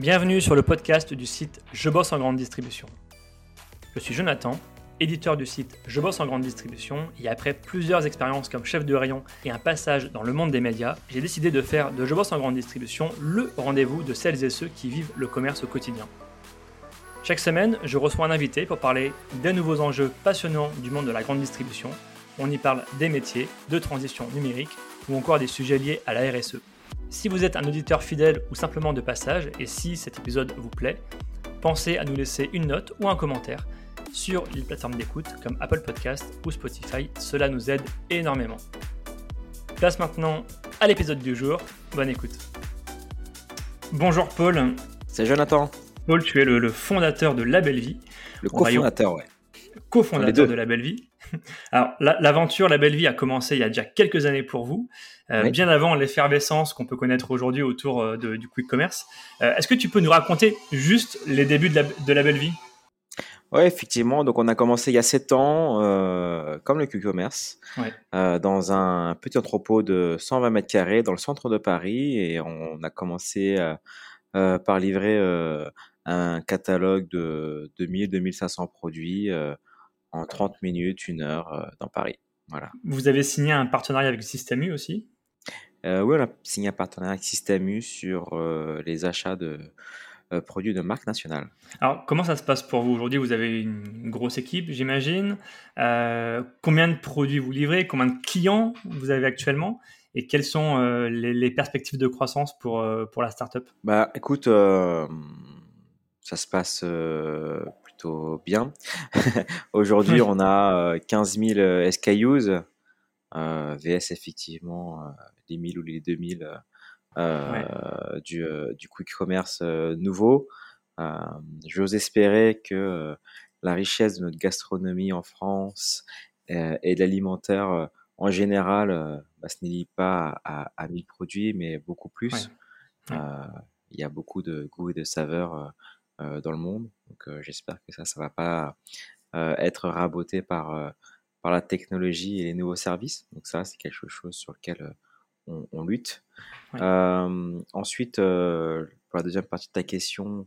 Bienvenue sur le podcast du site Je bosse en grande distribution. Je suis Jonathan, éditeur du site Je bosse en grande distribution et après plusieurs expériences comme chef de rayon et un passage dans le monde des médias, j'ai décidé de faire de Je bosse en grande distribution le rendez-vous de celles et ceux qui vivent le commerce au quotidien. Chaque semaine, je reçois un invité pour parler des nouveaux enjeux passionnants du monde de la grande distribution. On y parle des métiers, de transition numérique ou encore des sujets liés à la RSE. Si vous êtes un auditeur fidèle ou simplement de passage, et si cet épisode vous plaît, pensez à nous laisser une note ou un commentaire sur les plateformes d'écoute comme Apple Podcast ou Spotify, cela nous aide énormément. Place maintenant à l'épisode du jour, bonne écoute. Bonjour Paul. C'est Jonathan. Paul, tu es le, fondateur de La Belle Vie. Le cofondateur, ouais. Co-fondateur de La Belle Vie. Alors, l'aventure La Belle Vie a commencé il y a déjà quelques années pour vous, euh, bien avant l'effervescence qu'on peut connaître aujourd'hui autour euh, du quick commerce. Euh, est-ce que tu peux nous raconter juste les débuts de La, Belle Vie? Oui, effectivement. Donc, on a commencé il y a sept ans, comme le quick commerce, dans un petit entrepôt de 120 mètres carrés dans le centre de Paris. Et on a commencé par livrer un catalogue de 2000-2500 produits en 30 minutes, une heure euh, dans Paris. Voilà. Vous avez signé un partenariat avec Système U aussi? Euh, Oui, on a signé un partenariat avec Système U sur euh, les achats de produits de marque nationale. Alors, comment ça se passe pour vous? Aujourd'hui Vous avez une grosse équipe, j'imagine. combien de produits vous livrez? Combien de clients vous avez actuellement? Et quelles sont les, perspectives de croissance pour, pour la startup? Bah, écoute, ça se passe bien. Aujourd'hui, on a 15 000 SKUs, VS effectivement les 1000 ou les 2000 euh, du, du, quick commerce nouveau. J'ose espérer que la richesse de notre gastronomie en France et de l'alimentaire en général, bah, ce n'est pas à, à, 1000 produits, mais beaucoup plus. Il y a beaucoup de goûts et de saveurs euh, dans le monde. Donc euh, j'espère que ça, ça va pas euh, être raboté par, par la technologie et les nouveaux services. Donc ça, c'est quelque chose sur lequel on, lutte. ensuite, pour la deuxième partie de ta question,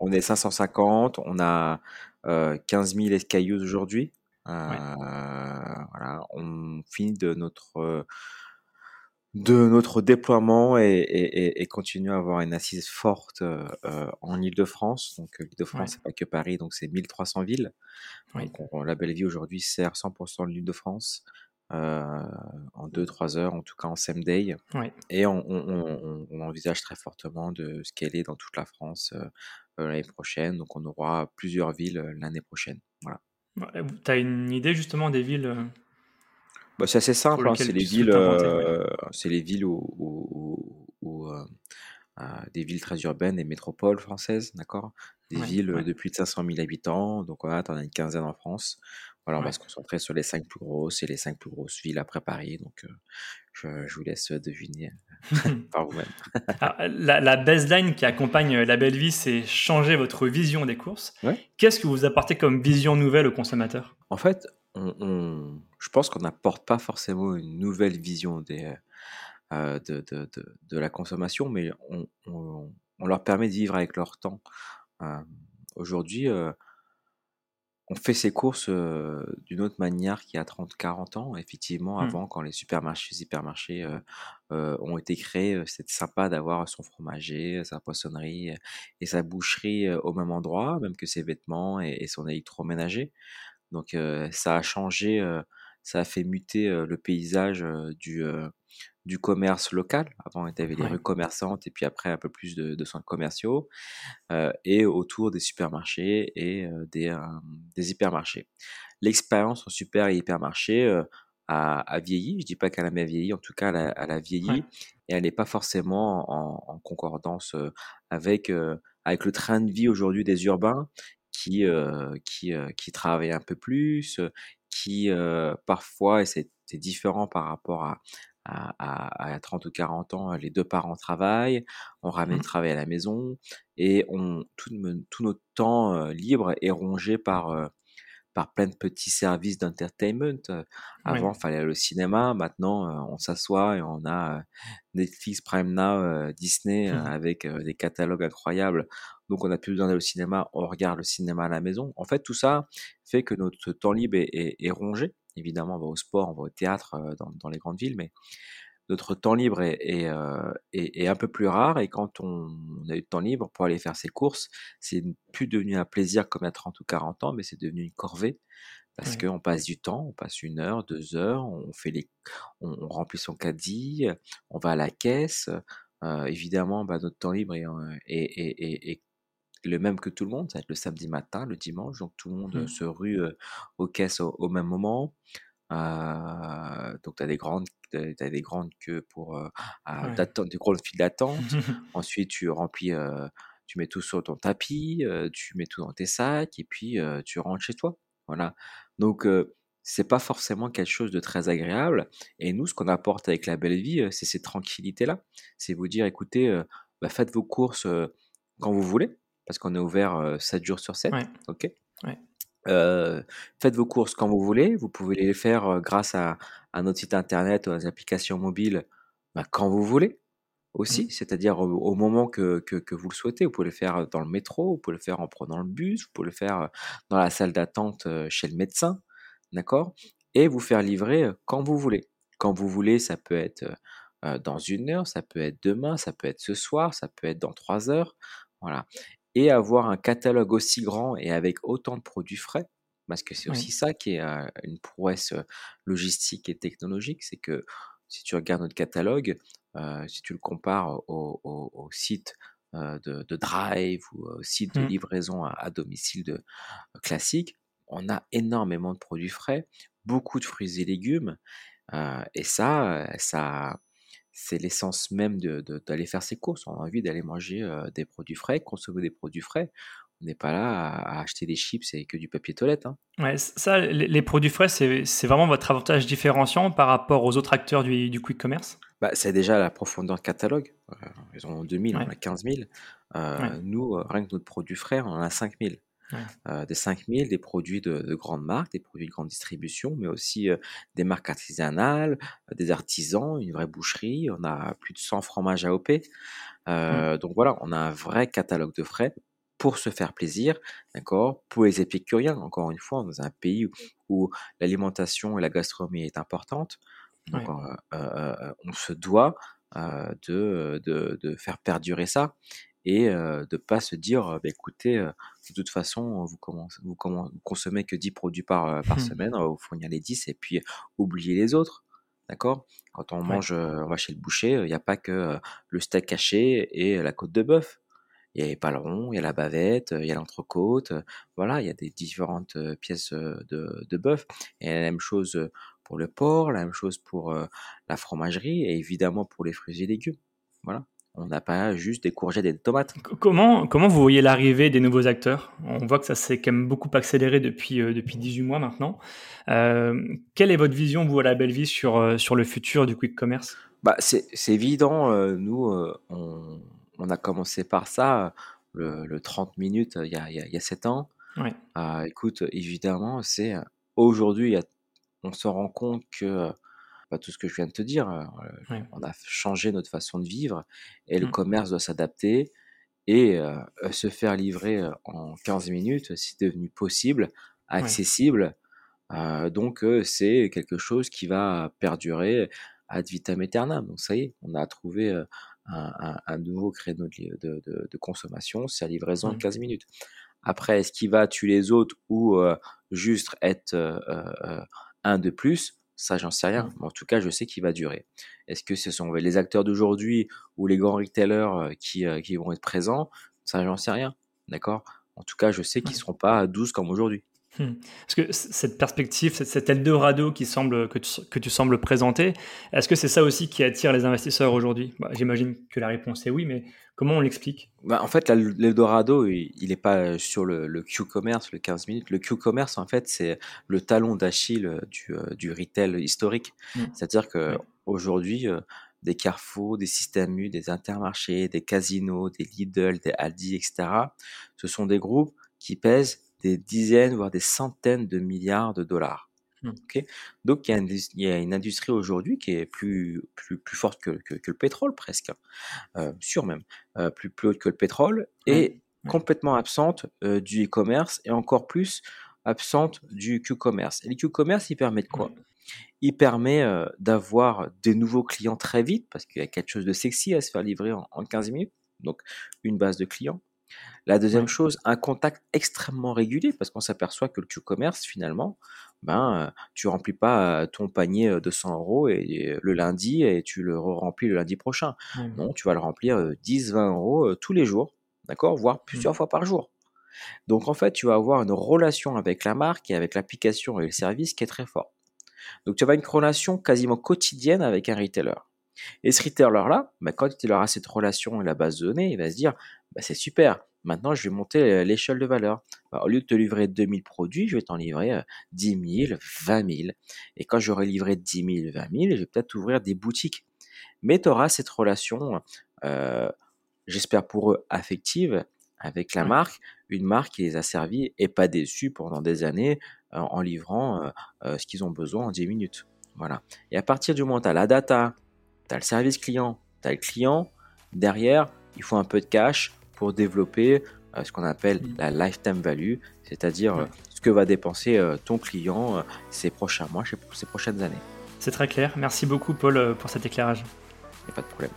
on est 550, on a 15 000 SKUs aujourd'hui. voilà, on finit de notre de notre déploiement et, et, et, continuer à avoir une assise forte euh, euh, en Ile-de-France. Donc euh, l'Île-de-France, c'est pas que Paris, donc c'est 1300 villes. Donc la belle vie aujourd'hui sert 100% de l'Île-de-France. en 2-3 heures, en tout cas en same day. Et on, on, on, envisage très fortement de scaler dans toute la France l'année prochaine. Donc on aura plusieurs villes l'année prochaine. Voilà. Tu as une idée justement des villes bah, c'est assez simple, hein, c'est les, villes, euh, c'est les villes où, euh, euh, des villes très urbaines, des métropoles françaises, d'accord? Des villes de plus de 500 000 habitants, donc on a une quinzaine en France. Voilà, on va se concentrer sur les cinq plus grosses et les cinq plus grosses villes après Paris, donc je, vous laisse deviner par vous-même. la, la, baseline qui accompagne la belle vie, c'est changer votre vision des courses. Qu'est-ce que vous apportez comme vision nouvelle aux consommateurs? En fait, on, je pense qu'on n'apporte pas forcément une nouvelle vision des, euh, de, de, de, la consommation, mais on, on, leur permet de vivre avec leur temps. Euh, Aujourd'hui, euh, on fait ses courses euh, d'une autre manière qu'il y a 30-40 ans. Effectivement, mmh. avant, quand les supermarchés, les hypermarchés ont été créés, c'était sympa d'avoir son fromager, sa poissonnerie et sa boucherie au même endroit, même que ses vêtements et, et son électroménager. Donc ça a changé, ça a fait muter le paysage du, du commerce local. Avant, il y avait les rues commerçantes et puis après un peu plus de, de centres commerciaux et autour des supermarchés et des, des hypermarchés. L'expérience en super et hypermarché a, vieilli. Je dis pas qu'elle a vieilli, en tout cas, elle a, vieilli et elle n'est pas forcément en, en concordance avec, avec le train de vie aujourd'hui des urbains qui, euh, qui, euh, qui travaillent un peu plus, qui euh, parfois, et c'est différent par rapport à, à, à, 30 ou 40 ans, les deux parents travaillent, on ramène le mmh. travail à la maison et on, tout, tout notre temps libre est rongé par, par plein de petits services d'entertainment. Avant, il fallait aller au cinéma. Maintenant, on s'assoit et on a Netflix, Prime Now, Disney mmh avec des catalogues incroyables. Donc, on n'a plus besoin d'aller au cinéma. On regarde le cinéma à la maison. En fait, tout ça fait que notre temps libre est, rongé. Évidemment, on va au sport, on va au théâtre dans, dans les grandes villes, mais notre temps libre est, euh, est, est, un peu plus rare et quand on, a eu le temps libre pour aller faire ses courses, c'est plus devenu un plaisir comme a 30 ou 40 ans, mais c'est devenu une corvée parce qu'on passe du temps, on passe une heure, deux heures, on fait les, on, remplit son caddie, on va à la caisse. Euh, évidemment, bah, notre temps libre est, est, est, le même que tout le monde, ça va être le samedi matin, le dimanche, donc tout le monde mmh. se rue euh, aux caisses au, même moment. Euh, donc tu as des grandes as des grandes queues pour euh, des grandes files d'attente. Ensuite, tu remplis, euh, tu mets tout sur ton tapis, euh, tu mets tout dans tes sacs et puis tu rentres chez toi. Voilà. Donc c'est pas forcément quelque chose de très agréable. Et nous, ce qu'on apporte avec la belle vie, c'est cette tranquillité-là. C'est vous dire, écoutez, bah, faites vos courses quand vous voulez, parce qu'on est ouvert 7 jours sur 7. Ok? faites vos courses quand vous voulez. Vous pouvez les faire grâce à, à notre site internet, aux applications mobiles, bah, quand vous voulez aussi, mmh. c'est-à-dire au, moment que, que, vous le souhaitez. Vous pouvez le faire dans le métro, vous pouvez le faire en prenant le bus, vous pouvez le faire dans la salle d'attente chez le médecin, d'accord? Et vous faire livrer quand vous voulez. Quand vous voulez, ça peut être dans une heure, ça peut être demain, ça peut être ce soir, ça peut être dans trois heures, voilà. Et avoir un catalogue aussi grand et avec autant de produits frais, parce que c'est aussi ça qui est une prouesse logistique et technologique, c'est que si tu regardes notre catalogue, si tu le compares au, site de, Drive ou au site de mmh. livraison à, domicile de, classique, on a énormément de produits frais, beaucoup de fruits et légumes, et ça, ça c'est l'essence même d'aller faire ses courses. On a envie d'aller manger des produits frais, consommer des produits frais n'est pas là à, acheter des chips et que du papier toilette. Hein. Ouais, ça, les, produits frais, c'est vraiment votre avantage différenciant par rapport aux autres acteurs du, du quick commerce? Bah, C'est déjà la profondeur de catalogue. Euh, ils ont 2000, on a 15 000. Euh, nous, euh, rien que notre produit frais, on en a 5 000. des 5000, des produits de, de grandes marques, des produits de grande distribution, mais aussi des marques artisanales, des artisans, une vraie boucherie. On a plus de 100 fromages AOP. Euh, Donc voilà, on a un vrai catalogue de frais pour se faire plaisir, d'accord Pour les épicuriens, encore une fois, dans un pays où, l'alimentation et la gastronomie est importante, donc euh, euh, euh, on se doit de, de, de, faire perdurer ça et de ne pas se dire, bah, écoutez, de toute façon, vous, commencez, vous, consommez que 10 produits par, par semaine, on va vous fournir les 10 et puis oubliez les autres. D'accord. Quand on mange, on va chez le boucher, il n'y a pas que le steak caché et la côte de bœuf il y a les palerons, il y a la bavette, il y a l'entrecôte, voilà, il y a des différentes pièces de, de bœuf. Et la même chose pour le porc, la même chose pour la fromagerie et évidemment pour les fruits et légumes. Voilà. On n'a pas juste des courgettes et des tomates. Comment, comment vous voyez l'arrivée des nouveaux acteurs? On voit que ça s'est quand même beaucoup accéléré depuis, depuis 18 mois maintenant. quelle est votre vision, vous, à la belle vie, sur, sur le futur du quick commerce? Bah, C'est évident. nous, on on a commencé par ça, le, 30 minutes, il y a, il y a, 7 ans. Euh, écoute, évidemment, c'est aujourd'hui, on se rend compte que bah, tout ce que je viens de te dire, euh, on a changé notre façon de vivre et le mmh. commerce doit s'adapter et euh, se faire livrer en 15 minutes, c'est devenu possible, accessible. donc, c'est quelque chose qui va perdurer ad vitam aeternam. Donc, ça y est, on a trouvé un, nouveau créneau de, de, consommation, c'est la livraison de 15 minutes. Après, est-ce qu'il va tuer les autres ou euh, juste être euh, euh, un de plus? Ça, j'en sais rien. Mais en tout cas, je sais qu'il va durer. Est-ce que ce sont les acteurs d'aujourd'hui ou les grands retailers qui, qui vont être présents? Ça, j'en sais rien. D'accord? En tout cas, je sais qu'ils ne seront pas à 12 comme aujourd'hui. Hmm. Parce que cette perspective, cet Eldorado qui semble, que, tu, que tu sembles présenter, est-ce que c'est ça aussi qui attire les investisseurs aujourd'hui? Bah, J'imagine que la réponse est oui, mais comment on l'explique? Bah, En fait, l'Eldorado, il n'est pas sur le, Q-commerce, le 15 minutes. Le Q-commerce, en fait, c'est le talon d'Achille du, euh, du, retail historique. Hmm. C'est-à-dire que aujourd'hui, euh, des Carrefour, des Système U, des Intermarchés, des Casinos, des Lidl, des Aldi, etc., ce sont des groupes qui pèsent des dizaines, voire des centaines de milliards de dollars. Mmh. Donc il y, a une, industrie aujourd'hui qui est plus, plus, plus forte que, que, le pétrole presque, euh, sûr même, euh, plus, plus haute que le pétrole, et complètement absente euh, du e-commerce et encore plus absente du Q-commerce. Et le Q-commerce, il permet de quoi? Il permet d'avoir des nouveaux clients très vite, parce qu'il y a quelque chose de sexy à se faire livrer en, en 15 minutes, donc une base de clients. La deuxième chose, un contact extrêmement régulier, parce qu'on s'aperçoit que le Q-commerce, finalement, ben, tu remplis pas ton panier de 100 euros et, le lundi et tu le remplis le lundi prochain. Non, tu vas le remplir 10, 20 euros tous les jours, d'accord, voire mmh. plusieurs fois par jour. Donc en fait, tu vas avoir une relation avec la marque et avec l'application et le service qui est très forte. Donc tu vas avoir une relation quasiment quotidienne avec un retailer. Et ce retailer-là, ben, quand il aura cette relation et la base de données, il va se dire, bah, c'est super, Maintenant, je vais monter l'échelle de valeur. Bah, au lieu de te livrer 2000 produits, je vais t'en livrer 10 000, 20 000. Et quand j'aurai livré 10 000, 20 000, je vais peut-être ouvrir des boutiques. Mais tu auras cette relation, j'espère pour eux, affective avec la marque, une marque qui les a servis et pas déçus pendant des années en livrant ce qu'ils ont besoin en 10 minutes. Voilà. Et à partir du moment où tu as la data, tu as le service client, tu as le client, derrière, il faut un peu de cash, pour développer euh, ce qu'on appelle mm. la lifetime value, c'est-à-dire euh, ce que va dépenser euh, ton client ces prochains mois, ces prochaines années. C'est très clair. Merci beaucoup, Paul, pour cet éclairage. Il n'y a pas de problème.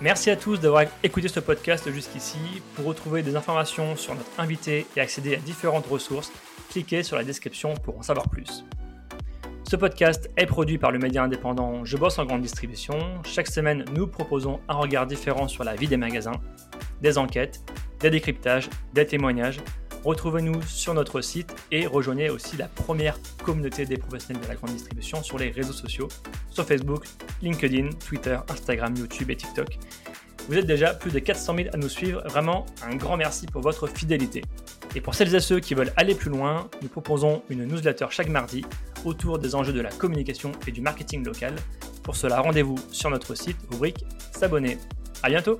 Merci à tous d'avoir écouté ce podcast jusqu'ici. Pour retrouver des informations sur notre invité et accéder à différentes ressources, cliquez sur la description pour en savoir plus. Ce podcast est produit par le média indépendant Je bosse en grande distribution. Chaque semaine, nous proposons un regard différent sur la vie des magasins, des enquêtes, des décryptages, des témoignages. Retrouvez-nous sur notre site et rejoignez aussi la première communauté des professionnels de la grande distribution sur les réseaux sociaux, sur Facebook, LinkedIn, Twitter, Instagram, YouTube et TikTok. Vous êtes déjà plus de 400 000 à nous suivre. Vraiment, un grand merci pour votre fidélité. Et pour celles et ceux qui veulent aller plus loin, nous proposons une newsletter chaque mardi autour des enjeux de la communication et du marketing local. Pour cela, rendez-vous sur notre site, rubrique S'abonner. À bientôt!